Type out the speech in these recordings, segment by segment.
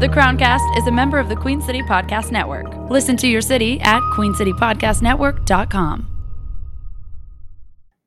The Crowncast is a member of the Queen City Podcast Network. Listen to your city at queencitypodcastnetwork.com.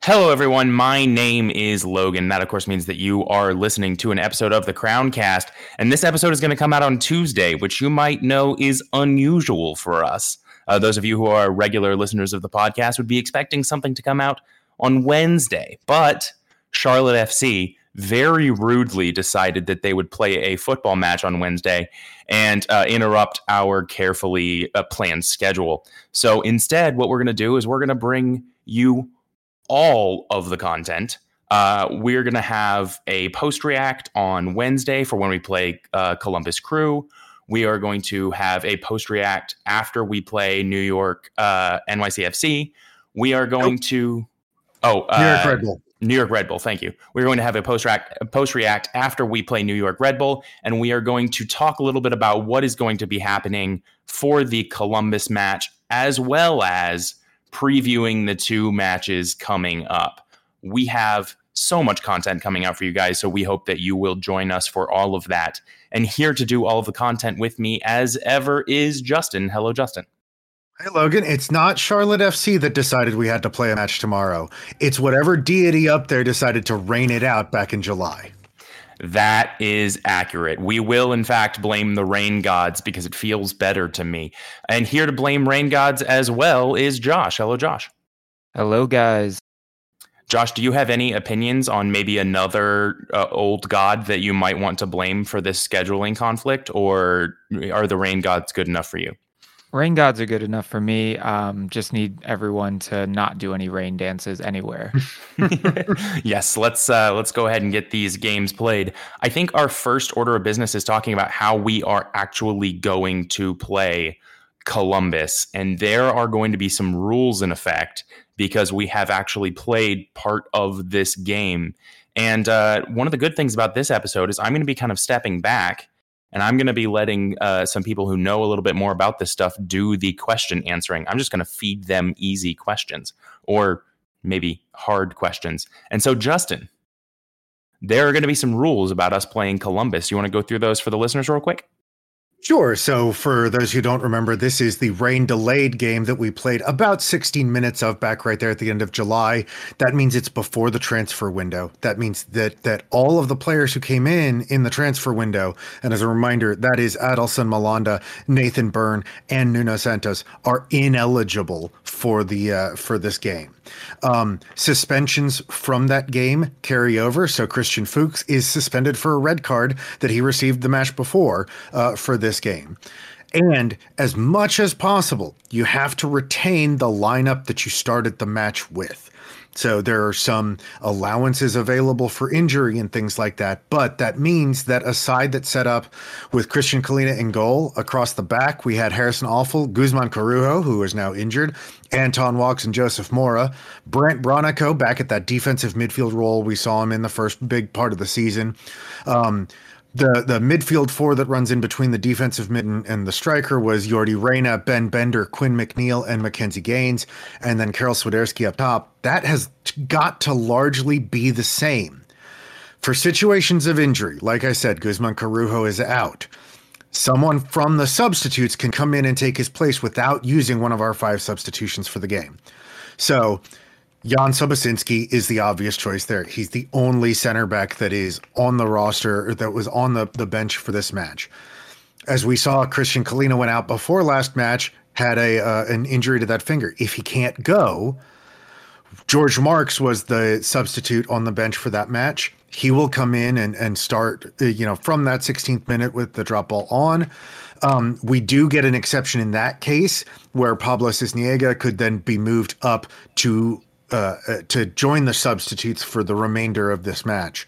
Hello, everyone. My name is Logan. That, of course, means that you are listening to an episode of the Crowncast. And this episode is going to come out on Tuesday, which you might know is unusual for us. Uh, those of you who are regular listeners of the podcast would be expecting something to come out on Wednesday. But Charlotte FC very rudely decided that they would play a football match on Wednesday and uh, interrupt our carefully uh, planned schedule. So instead, what we're going to do is we're going to bring you all of the content. Uh, we're going to have a post react on Wednesday for when we play uh, Columbus Crew. We are going to have a post react after we play New York uh, NYCFC. We are going nope. to oh New York uh, Red Bull. New York Red Bull. Thank you. We're going to have a post react after we play New York Red Bull, and we are going to talk a little bit about what is going to be happening for the Columbus match, as well as previewing the two matches coming up. We have so much content coming out for you guys, so we hope that you will join us for all of that. And here to do all of the content with me, as ever, is Justin. Hello, Justin. Hey, Logan. It's not Charlotte FC that decided we had to play a match tomorrow. It's whatever deity up there decided to rain it out back in July. That is accurate. We will, in fact, blame the rain gods because it feels better to me. And here to blame rain gods as well is Josh. Hello, Josh. Hello, guys. Josh, do you have any opinions on maybe another uh, old god that you might want to blame for this scheduling conflict, or are the rain gods good enough for you? Rain gods are good enough for me. Um, just need everyone to not do any rain dances anywhere. yes, let's uh, let's go ahead and get these games played. I think our first order of business is talking about how we are actually going to play Columbus, and there are going to be some rules in effect because we have actually played part of this game. And uh, one of the good things about this episode is I'm going to be kind of stepping back and I'm going to be letting uh, some people who know a little bit more about this stuff do the question answering. I'm just going to feed them easy questions or maybe hard questions. And so, Justin, there are going to be some rules about us playing Columbus. You want to go through those for the listeners real quick? Sure. So, for those who don't remember, this is the rain delayed game that we played about 16 minutes of back right there at the end of July. That means it's before the transfer window. That means that that all of the players who came in in the transfer window, and as a reminder, that is Adilson Malanda, Nathan Byrne, and Nuno Santos, are ineligible for the uh, for this game. Um, suspensions from that game carry over. So Christian Fuchs is suspended for a red card that he received the match before uh, for this game. And as much as possible, you have to retain the lineup that you started the match with. So there are some allowances available for injury and things like that. But that means that a side that's set up with Kristijan Kahlina in goal across the back, we had Harrison Afful, Guzman Corujo, who is now injured, Anton Walkes and Joseph Mora, Brandt Bronico back at that defensive midfield role we saw him in the first big part of the season. Um, the the midfield four that runs in between the defensive mid and, and, the striker was Yordy Reyna, Ben Bender, Quinn McNeill, and McKinze Gaines, and then Karol Swiderski up top. That has got to largely be the same. For situations of injury, like I said, Guzman Corujo is out. Someone from the substitutes can come in and take his place without using one of our five substitutions for the game. So Jan Sobocinski is the obvious choice there. He's the only center back that is on the roster that was on the, the bench for this match. As we saw, Kristijan Kahlina went out before last match, had a uh, an injury to that finger. If he can't go, George Marks was the substitute on the bench for that match. He will come in and and start, uh, you know, from that 16th minute with the drop ball on. Um, we do get an exception in that case where Pablo Sisniega could then be moved up to uh, to join the substitutes for the remainder of this match.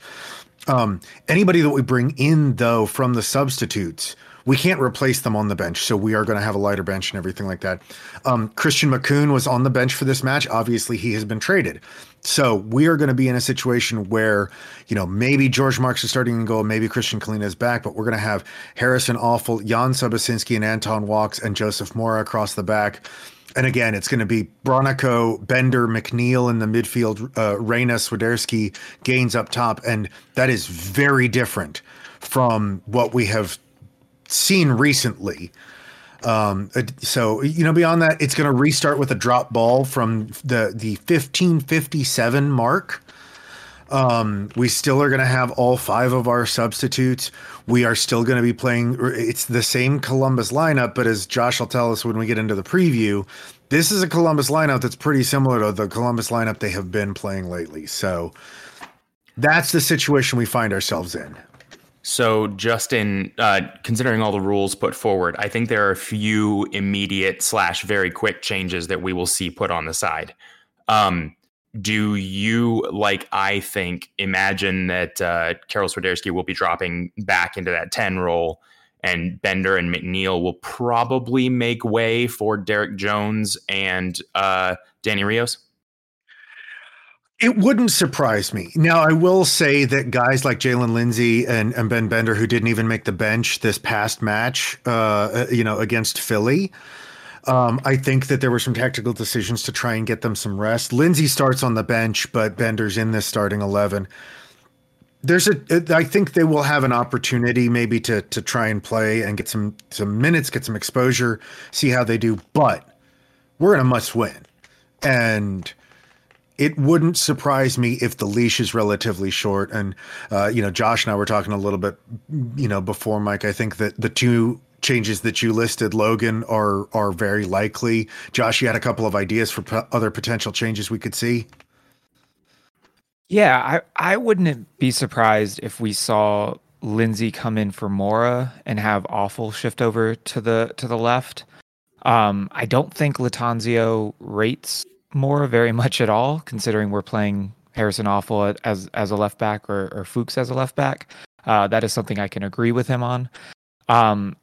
Um, anybody that we bring in though from the substitutes, we can't replace them on the bench, so we are going to have a lighter bench and everything like that. Um, Christian Makoun was on the bench for this match. Obviously, he has been traded. So we are going to be in a situation where, you know, maybe George Marks is starting to go, maybe Kristijan Kahlina is back, but we're going to have Harrison Afful, Jan Sobocinski, and Anton Walkes and Joseph Mora across the back. And again, it's going to be Bronico, Bender, McNeill in the midfield, uh, Reyna, Swiderski, Gaines up top. And that is very different from what we have seen recently. Um, so you know, beyond that, it's going to restart with a drop ball from the the 1557 mark. Um, we still are going to have all five of our substitutes. We are still going to be playing. It's the same Columbus lineup, but as Josh will tell us when we get into the preview, this is a Columbus lineup that's pretty similar to the Columbus lineup they have been playing lately. So that's the situation we find ourselves in. So, Justin, uh, considering all the rules put forward, I think there are a few immediate slash very quick changes that we will see put on the side. Um, do you, like I think, imagine that uh, Karol Swiderski will be dropping back into that 10 role and Bender and McNeill will probably make way for Derrick Jones and uh, Danny Rios? It wouldn't surprise me. Now, I will say that guys like Jaylin Lindsey and, and Ben Bender, who didn't even make the bench this past match, uh, uh, you know, against Philly, um, I think that there were some tactical decisions to try and get them some rest. Lindsey starts on the bench, but Bender's in this starting eleven there's a I think they will have an opportunity maybe to to try and play and get some some minutes, get some exposure, see how they do. But we're in a must win. And it wouldn't surprise me if the leash is relatively short. And uh, you know, Josh and I were talking a little bit, you know, before mic. I think that the two changes that you listed, Logan, are are very likely. Josh, you had a couple of ideas for p- other potential changes we could see. Yeah, I, I wouldn't be surprised if we saw Lindsey come in for Mora and have Afful shift over to the to the left. Um, I don't think Lattanzio rates Mora very much at all, considering we're playing Harrison Afful as as a left back or, or Fuchs as a left back. Uh, that is something I can agree with him on. Um,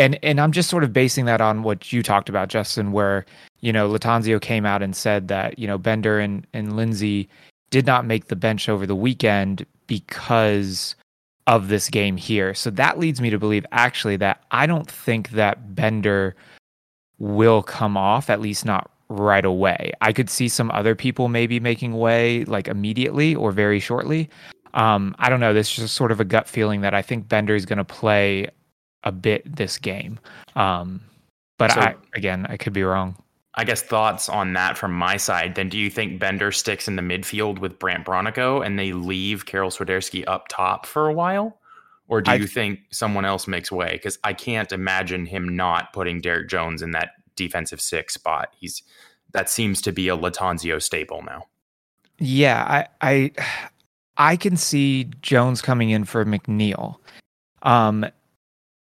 and and I'm just sort of basing that on what you talked about, Justin, where you know Lattanzio came out and said that you know Bender and and Lindsey did not make the bench over the weekend because of this game here. So that leads me to believe actually that I don't think that Bender will come off, at least not right away. I could see some other people maybe making way like immediately or very shortly. Um, I don't know. This is just sort of a gut feeling that I think Bender is going to play a bit this game. Um, but so, I, again, I could be wrong. I guess thoughts on that from my side. Then, do you think Bender sticks in the midfield with Brandt Bronico and they leave Karol Swiderski up top for a while, or do I, you think someone else makes way? Because I can't imagine him not putting Derrick Jones in that defensive six spot. He's that seems to be a Lattanzio staple now. Yeah, I I I can see Jones coming in for McNeill. Um,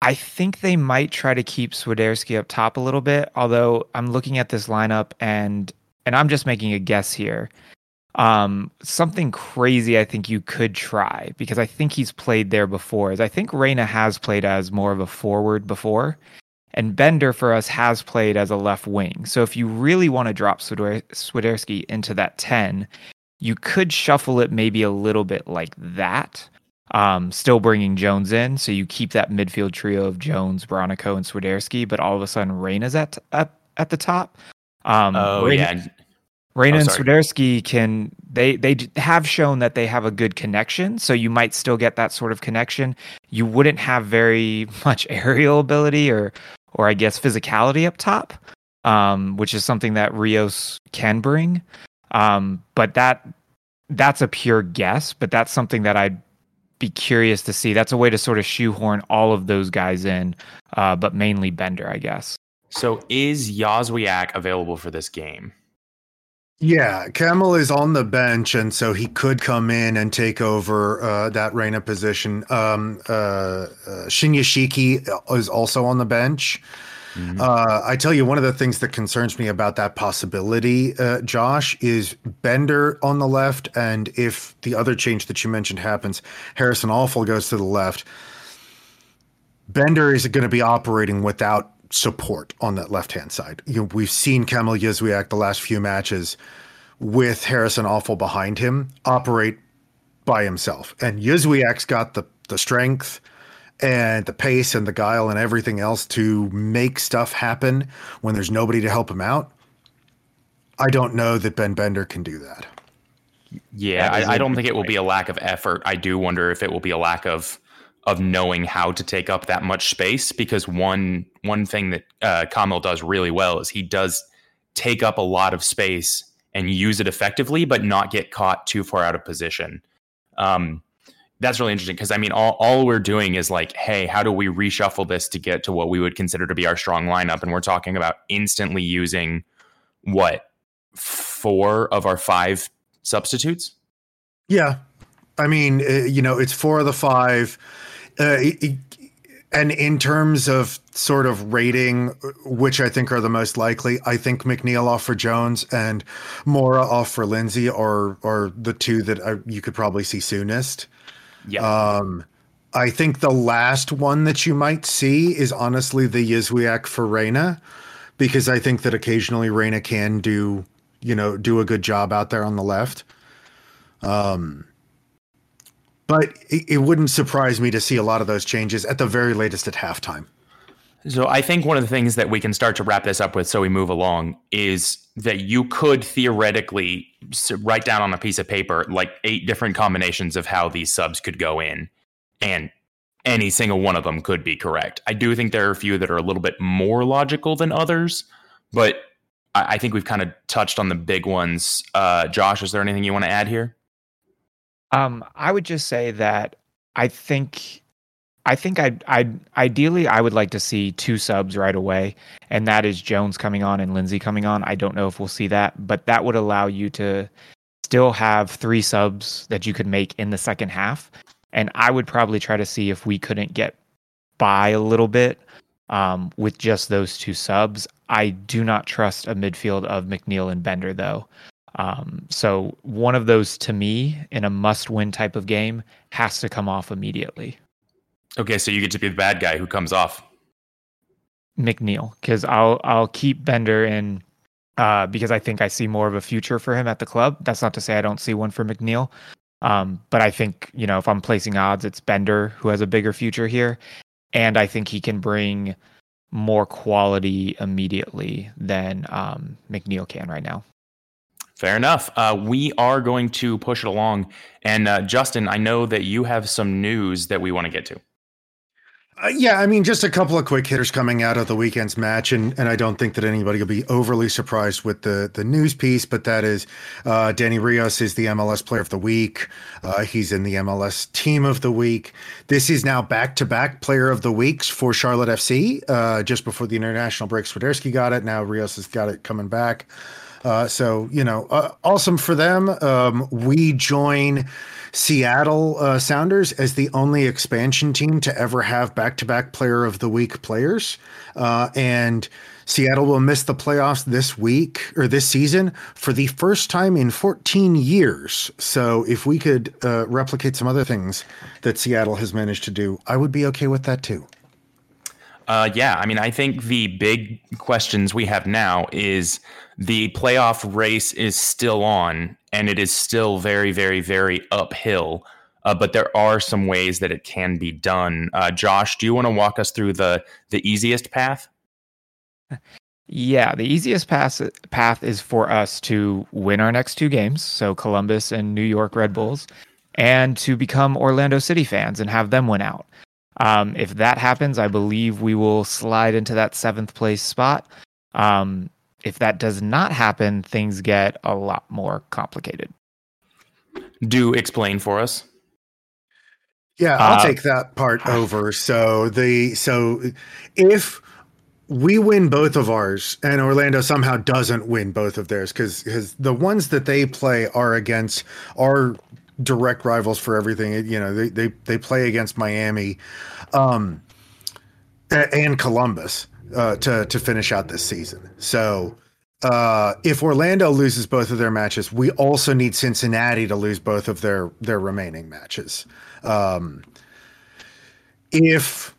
I think they might try to keep Swiderski up top a little bit, although I'm looking at this lineup and and I'm just making a guess here. Um, something crazy I think you could try because I think he's played there before. Is I think Reyna has played as more of a forward before, and Bender for us has played as a left wing. So if you really want to drop Swiderski into that 10, you could shuffle it maybe a little bit like that um, still bringing Jones in, so you keep that midfield trio of Jones, Bronico, and Swiderski, but all of a sudden Reyna's at at, at the top. Um, oh yeah, Reyna oh, and Swiderski can they they have shown that they have a good connection, so you might still get that sort of connection. You wouldn't have very much aerial ability or or I guess physicality up top, um, which is something that Rios can bring. Um, but that that's a pure guess, but that's something that I'd be curious to see. That's a way to sort of shoehorn all of those guys in, uh, but mainly Bender, I guess. So is Jozwiak available for this game? Yeah, Kamil is on the bench, and so he could come in and take over uh, that Reyna position. Um, uh, uh, Shinya Shiki is also on the bench. Mm-hmm. Uh, I tell you, one of the things that concerns me about that possibility, uh, Josh, is Bender on the left, and if the other change that you mentioned happens, Harrison Afful goes to the left. Bender is going to be operating without support on that left hand side. You know, we've seen Kamil Jozwiak the last few matches with Harrison Afful behind him operate by himself, and Jozwiak's got the the strength and the pace and the guile and everything else to make stuff happen when there's nobody to help him out. I don't know that Ben Bender can do that. Yeah, I, I, don't think it will be a lack of effort. I do wonder if it will be a lack of of knowing how to take up that much space because one one thing that uh, Kamil does really well is he does take up a lot of space and use it effectively, but not get caught too far out of position. Um, that's really interesting because I mean, all, all we're doing is like, hey, how do we reshuffle this to get to what we would consider to be our strong lineup? And we're talking about instantly using what four of our five substitutes. Yeah, I mean, uh, you know, it's four of the five. Uh, and in terms of sort of rating, which I think are the most likely, I think McNeill off for Jones and Mora off for Lindsey are are the two that I, you could probably see soonest. Yeah. Um, I think the last one that you might see is honestly the Jozwiak for Reyna, because I think that occasionally Reyna can do, you know, do a good job out there on the left. Um, but it, it wouldn't surprise me to see a lot of those changes at the very latest at halftime. So I think one of the things that we can start to wrap this up with so we move along is that you could theoretically write down on a piece of paper like eight different combinations of how these subs could go in and any single one of them could be correct. I do think there are a few that are a little bit more logical than others, but I, think we've kind of touched on the big ones. Uh, Josh, is there anything you want to add here? Um, I would just say that I think I think I I ideally I would like to see two subs right away, and that is Jones coming on and Lindsey coming on. I don't know if we'll see that, but that would allow you to still have three subs that you could make in the second half. And I would probably try to see if we couldn't get by a little bit um, with just those two subs. I do not trust a midfield of McNeill and Bender though. Um, so one of those to me in a must-win type of game has to come off immediately. Okay, so you get to be the bad guy who comes off. McNeill, because I'll I'll keep Bender in uh, because I think I see more of a future for him at the club. That's not to say I don't see one for McNeill, um, but I think you know if I'm placing odds, it's Bender who has a bigger future here, and I think he can bring more quality immediately than um, McNeill can right now. Fair enough. Uh, we are going to push it along, and uh, Justin, I know that you have some news that we want to get to. Uh, yeah, I mean, just a couple of quick hitters coming out of the weekend's match, and, and I don't think that anybody will be overly surprised with the the news piece, but that is uh, Danny Rios is the MLS Player of the Week. Uh, he's in the MLS Team of the Week. This is now back to back Player of the Weeks for Charlotte FC. Uh, just before the international break, Swiderski got it. Now Rios has got it coming back. Uh, so you know, uh, awesome for them. Um, we join Seattle uh, Sounders as the only expansion team to ever have back-to-back Player of the Week players, uh, and Seattle will miss the playoffs this week or this season for the first time in 14 years. So if we could uh, replicate some other things that Seattle has managed to do, I would be okay with that too. Uh, yeah, I mean, I think the big questions we have now is the playoff race is still on, and it is still very, very, very uphill. Uh, but there are some ways that it can be done. Uh, Josh, do you want to walk us through the the easiest path? Yeah, the easiest path path is for us to win our next two games, so Columbus and New York Red Bulls, and to become Orlando City fans and have them win out. Um, if that happens, I believe we will slide into that seventh place spot. Um, if that does not happen, things get a lot more complicated. Do explain for us. Yeah, I'll uh, take that part over. So the so if we win both of ours and Orlando somehow doesn't win both of theirs because because the ones that they play are against are direct rivals for everything. You know, they they they play against Miami, um, and Columbus uh, to to finish out this season. So. Uh, if Orlando loses both of their matches, we also need Cincinnati to lose both of their their remaining matches. Um, if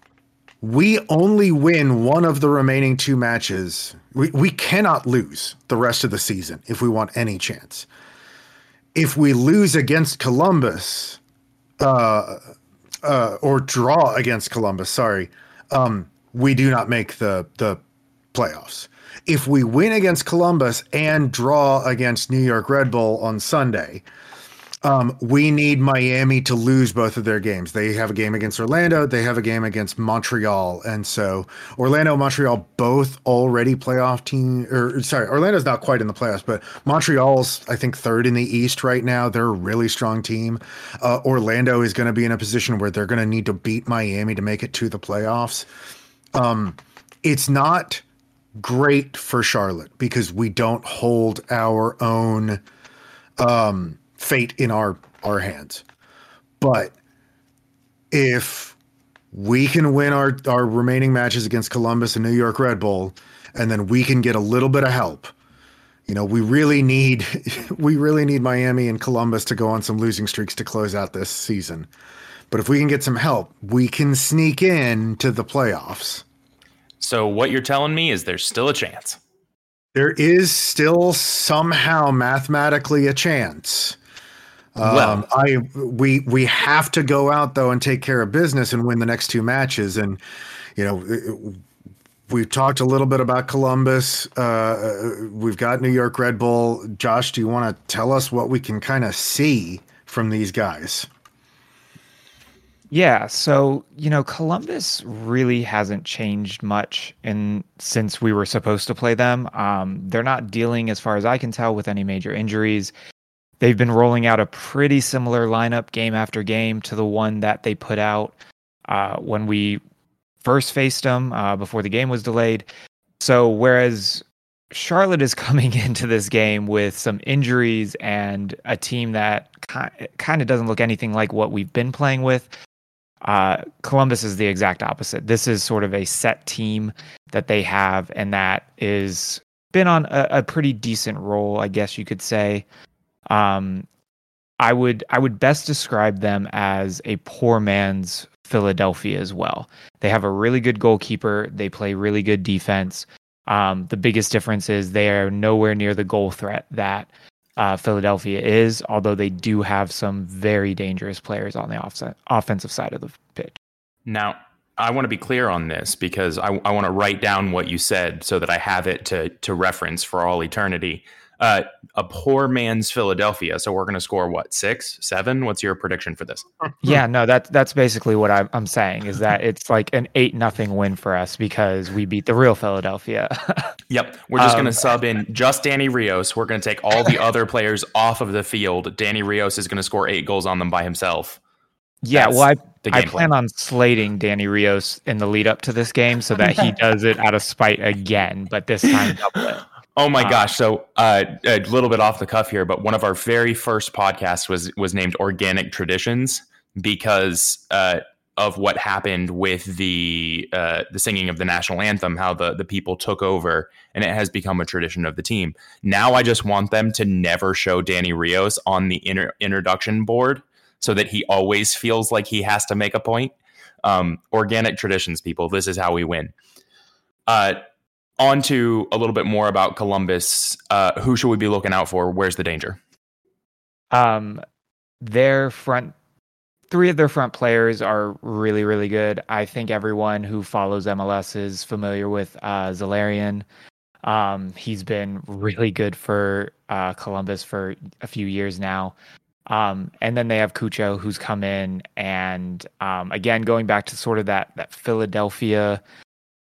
we only win one of the remaining two matches, we, we cannot lose the rest of the season if we want any chance if we lose against Columbus, uh, uh, or draw against Columbus, sorry, um, we do not make the the playoffs. If we win against Columbus and draw against New York Red Bull on Sunday, Um, we need Miami to lose both of their games. They have a game against Orlando, they have a game against Montreal. And so Orlando and Montreal both already playoff team or sorry, Orlando's not quite in the playoffs, but Montreal's I think third in the East right now. They're a really strong team. Uh, Orlando is going to be in a position where they're going to need to beat Miami to make it to the playoffs. Um, it's not great for Charlotte because we don't hold our own um fate in our our hands. But if we can win our our remaining matches against Columbus and New York Red Bull, and then we can get a little bit of help. You know, we really need we really need Miami and Columbus to go on some losing streaks to close out this season. But if we can get some help, we can sneak in to the playoffs. So what you're telling me is there's still a chance. There is still somehow mathematically a chance. Well, um, I we we have to go out though and take care of business and win the next two matches. And you know, we've talked a little bit about Columbus. Uh, we've got New York Red Bull. Josh, do you want to tell us what we can kind of see from these guys? Yeah, so you know, Columbus really hasn't changed much in since we were supposed to play them. Um, they're not dealing, as far as I can tell, with any major injuries. They've been rolling out a pretty similar lineup game after game to the one that they put out uh, when we first faced them uh, before the game was delayed. So, whereas Charlotte is coming into this game with some injuries and a team that kind of doesn't look anything like what we've been playing with. Uh, Columbus is the exact opposite. This is sort of a set team that they have, and that is been on a, a pretty decent roll, I guess you could say. Um, I would I would best describe them as a poor man's Philadelphia as well. They have a really good goalkeeper. They play really good defense. Um, the biggest difference is they are nowhere near the goal threat that uh, Philadelphia is, although they do have some very dangerous players on the off- offensive side of the pitch. Now, I want to be clear on this because I, I want to write down what you said so that I have it to to reference for all eternity uh, a poor man's Philadelphia. So we're going to score what six, seven? What's your prediction for this? yeah, no, that's that's basically what I'm, I'm saying is that it's like an eight nothing win for us because we beat the real Philadelphia. yep, we're just um, going to sub in just Danny Rios. We're going to take all the other players off of the field. Danny Rios is going to score eight goals on them by himself. Yeah, That's well, I, I plan on slating Danny Rios in the lead up to this game so that he does it out of spite again, but this time double it. Oh my uh, gosh! So uh, a little bit off the cuff here, but one of our very first podcasts was was named Organic Traditions because uh, of what happened with the uh, the singing of the national anthem, how the the people took over, and it has become a tradition of the team. Now I just want them to never show Danny Rios on the inter- introduction board, so that he always feels like he has to make a point. Um, organic traditions, people. This is how we win. Uh, on to a little bit more about Columbus. Uh, who should we be looking out for? Where's the danger? Um, their front three of their front players are really, really good. I think everyone who follows MLS is familiar with uh, Zelarayan. Um, he's been really good for uh, Columbus for a few years now. Um, and then they have Cucho, who's come in, and um, again, going back to sort of that that Philadelphia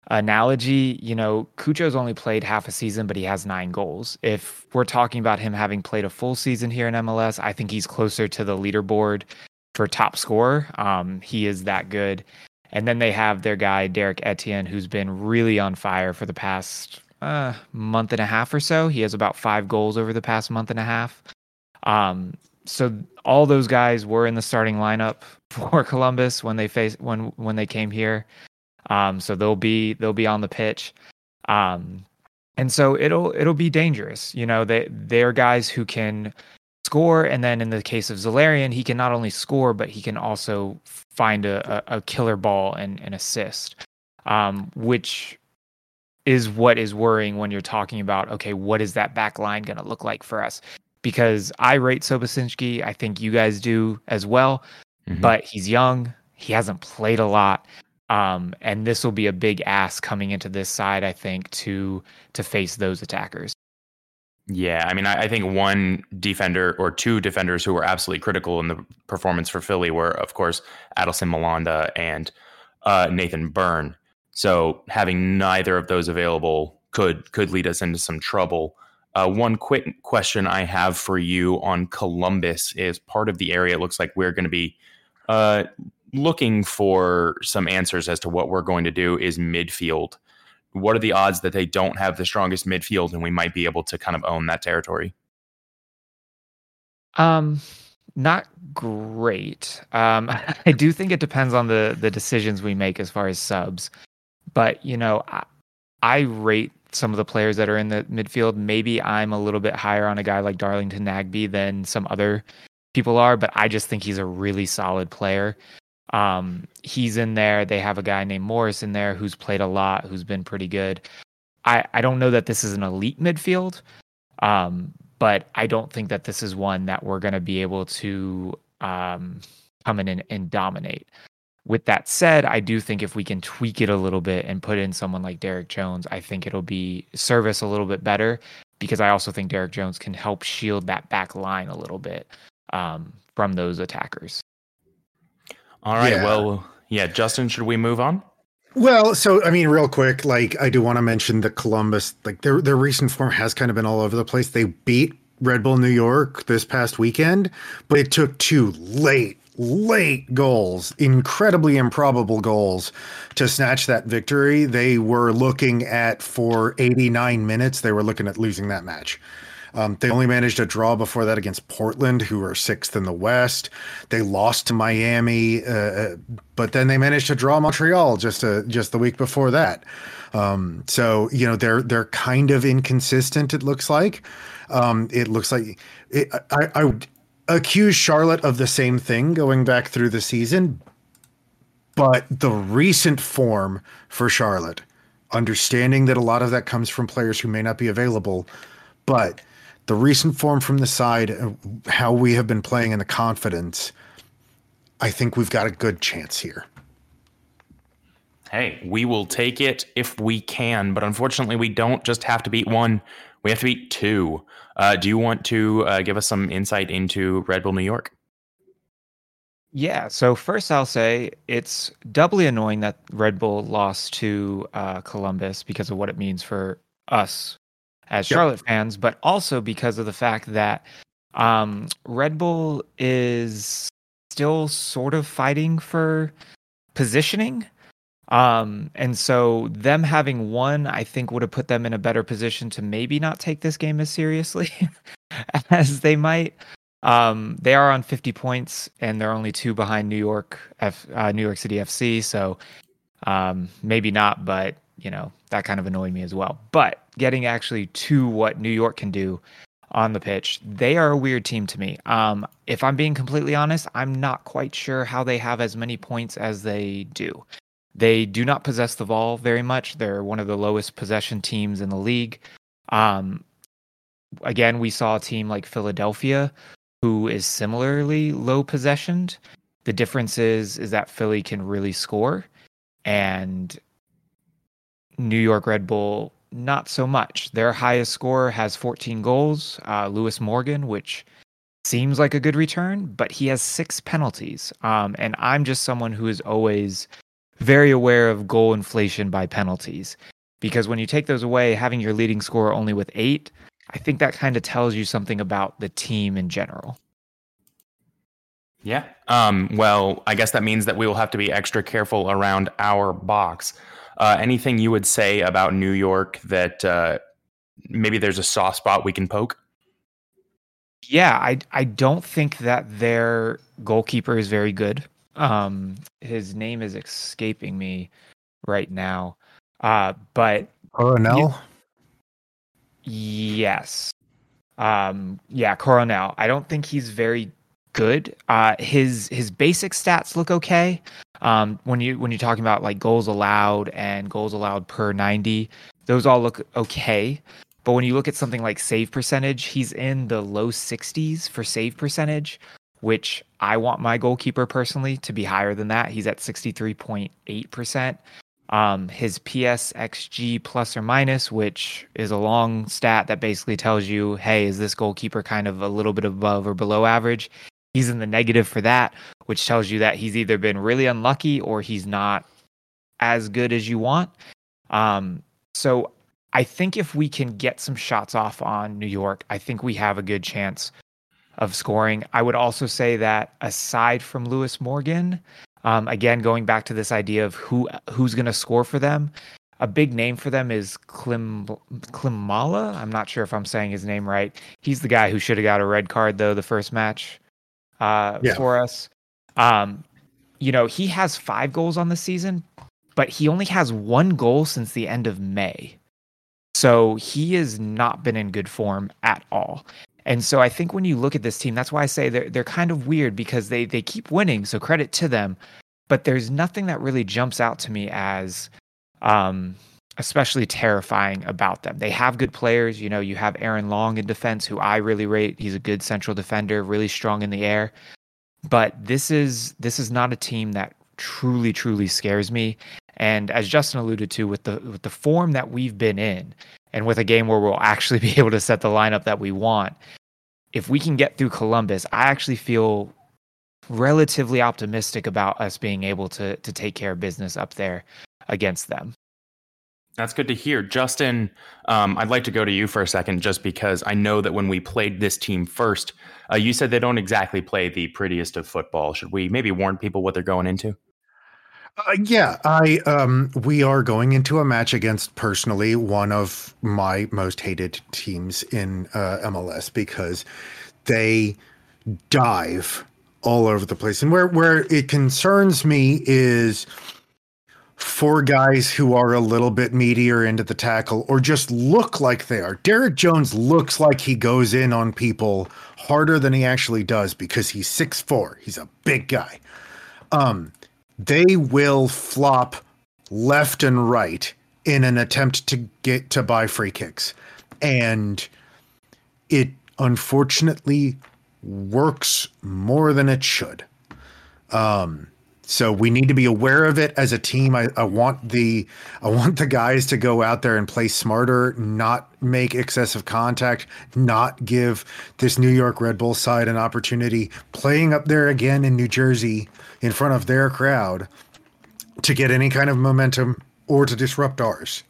analogy, you know, Cucho's only played half a season, but he has nine goals. If we're talking about him having played a full season here in MLS, I think he's closer to the leaderboard for top scorer. Um, he is that good. And then they have their guy, Derrick Etienne, who's been really on fire for the past uh, month and a half or so. He has about five goals over the past month and a half. Um, so all those guys were in the starting lineup for Columbus when they faced when when they came here. Um, so they'll be they'll be on the pitch. Um, and so it'll it'll be dangerous. You know, they they're guys who can score, and then in the case of Zelarayan, he can not only score, but he can also find a, a, a killer ball and, and assist, um, which is what is worrying when you're talking about okay, what is that back line going to look like for us? Because I rate Sobocinski, I think you guys do as well, mm-hmm. but he's young, he hasn't played a lot, um, and this will be a big ask coming into this side, I think, to to face those attackers. Yeah, I mean, I, I, think one defender or two defenders who were absolutely critical in the performance for Philly were, of course, Adilson Malanda and uh, Nathan Byrne. So having neither of those available could could lead us into some trouble. Uh, one quick question I have for you on Columbus is part of the area. It looks like we're going to be uh, looking for some answers as to what we're going to do is midfield. What are the odds that they don't have the strongest midfield and we might be able to kind of own that territory? Um, not great. Um, I do think it depends on the the decisions we make as far as subs, but you know, I, I rate some of the players that are in the midfield. Maybe I'm a little bit higher on a guy like Darlington Nagbe than some other people are, but I just think he's a really solid player. Um, he's in there. They have a guy named Morris in there who's played a lot, who's been pretty good. I, I don't know that this is an elite midfield, um, but I don't think that this is one that we're going to be able to um, come in and, and dominate. With that said, I do think if we can tweak it a little bit and put in someone like Derrick Jones, I think it'll be service a little bit better because I also think Derrick Jones can help shield that back line a little bit um, from those attackers. All right. Yeah. Well, yeah, Justin, should we move on? Well, so I mean, real quick, like I do want to mention that Columbus, like their their recent form has kind of been all over the place. They beat Red Bull New York this past weekend, but it took two late late goals, incredibly improbable goals to snatch that victory. They were looking at for 89 minutes, they were looking at losing that match. Um, they only managed a draw before that against Portland, who are sixth in the West. They lost to Miami, uh, uh but then they managed to draw Montreal just a, uh, just the week before that. Um, so you know they're they're kind of inconsistent. It looks like. Um, it looks like it, I, I would accuse Charlotte of the same thing going back through the season, but the recent form for Charlotte, understanding that a lot of that comes from players who may not be available, but the recent form from the side, how we have been playing in the confidence, I think we've got a good chance here. Hey, we will take it if we can, but unfortunately, we don't just have to beat one. We have to beat two. Uh, do you want to uh, give us some insight into Red Bull New York? Yeah. So first, I'll say it's doubly annoying that Red Bull lost to uh, Columbus because of what it means for us as yep. Charlotte fans, but also because of the fact that um, Red Bull is still sort of fighting for positioning. Um, and so them having won, I think would have put them in a better position to maybe not take this game as seriously as they might. Um, they are on 50 points and they're only two behind New York, F, uh, New York City FC. So um, maybe not, but you know that kind of annoyed me as well. But getting actually to what New York can do on the pitch, they are a weird team to me. Um, if I'm being completely honest, I'm not quite sure how they have as many points as they do. They do not possess the ball very much. They're one of the lowest possession teams in the league. Um, again, we saw a team like Philadelphia who is similarly low possessioned. The difference is is that Philly can really score and New York Red Bull not so much. Their highest scorer has 14 goals, uh, Lewis Morgan, which seems like a good return, but he has six penalties. Um, and I'm just someone who is always very aware of goal inflation by penalties. Because when you take those away, having your leading scorer only with eight, I think that kind of tells you something about the team in general. Yeah. Um, well, I guess that means that we will have to be extra careful around our box. Uh, anything you would say about New York that uh, maybe there's a soft spot we can poke? Yeah, I I don't think that their goalkeeper is very good. Um, his name is escaping me right now. Uh, but Coronel. yes. Um, yeah, Coronel. I don't think he's very good. Uh, his his basic stats look okay. Um, when you when you're talking about like goals allowed and goals allowed per 90, those all look okay. But when you look at something like save percentage, he's in the low 60s for save percentage, which I want my goalkeeper personally to be higher than that. He's at 63.8%. Um, his PSXG plus or minus, which is a long stat that basically tells you, hey, is this goalkeeper kind of a little bit above or below average? He's in the negative for that, which tells you that he's either been really unlucky or he's not as good as you want. Um, so I think if we can get some shots off on New York, I think we have a good chance of scoring. I would also say that aside from Lewis Morgan, um, again, going back to this idea of who who's going to score for them, a big name for them is Klim Klimala. I'm not sure if I'm saying his name right. He's the guy who should have got a red card though the first match uh, yeah. for us. Um, you know, he has five goals on the season, but he only has one goal since the end of May. So he has not been in good form at all. And so I think when you look at this team, that's why I say they're they're kind of weird because they they keep winning, so credit to them. But there's nothing that really jumps out to me as um, especially terrifying about them. They have good players. You know, you have Aaron Long in defense, who I really rate. He's a good central defender, really strong in the air. But this is this is not a team that truly, truly scares me. And as Justin alluded to, with the with the form that we've been in, and with a game where we'll actually be able to set the lineup that we want, if we can get through Columbus, I actually feel relatively optimistic about us being able to to take care of business up there against them. That's good to hear. Justin, um, I'd like to go to you for a second just because I know that when we played this team first, uh, you said they don't exactly play the prettiest of football. Should we maybe warn people what they're going into? Uh, yeah, I um we are going into a match against personally one of my most hated teams in uh, MLS because they dive all over the place. And where where it concerns me is for guys who are a little bit meatier into the tackle or just look like they are. Derrick Jones looks like he goes in on people harder than he actually does because he's six four. He's a big guy. Um they will flop left and right in an attempt to get to buy free kicks. And it unfortunately works more than it should. Um, so we need to be aware of it as a team. I, I, want the I want the guys to go out there and play smarter, not make excessive contact, not give this New York Red Bull side an opportunity playing up there again in New Jersey in front of their crowd to get any kind of momentum or to disrupt ours.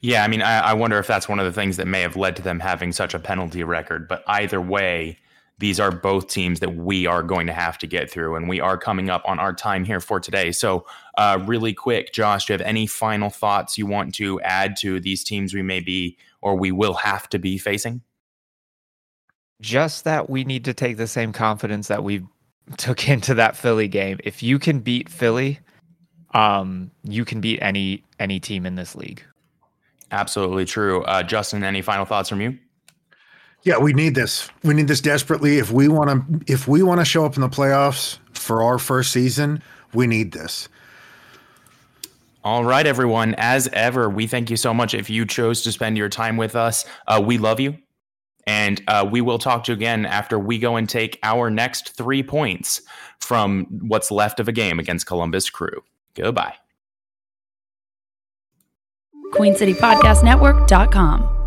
Yeah, I mean, I, I wonder if that's one of the things that may have led to them having such a penalty record. But either way, these are both teams that we are going to have to get through, and we are coming up on our time here for today. So, uh, really quick, Josh, do you have any final thoughts you want to add to these teams we may be or we will have to be facing? Just that we need to take the same confidence that we took into that Philly game. If you can beat Philly, um, you can beat any any team in this league. Absolutely true. Uh, Justin, any final thoughts from you? Yeah, we need this. We need this desperately. If we want to, if we want to show up in the playoffs for our first season, we need this. All right, everyone. As ever, we thank you so much if you chose to spend your time with us. Uh, we love you. And uh, we will talk to you again after we go and take our next three points from what's left of a game against Columbus Crew. Goodbye. QueenCityPodcastNetwork.com.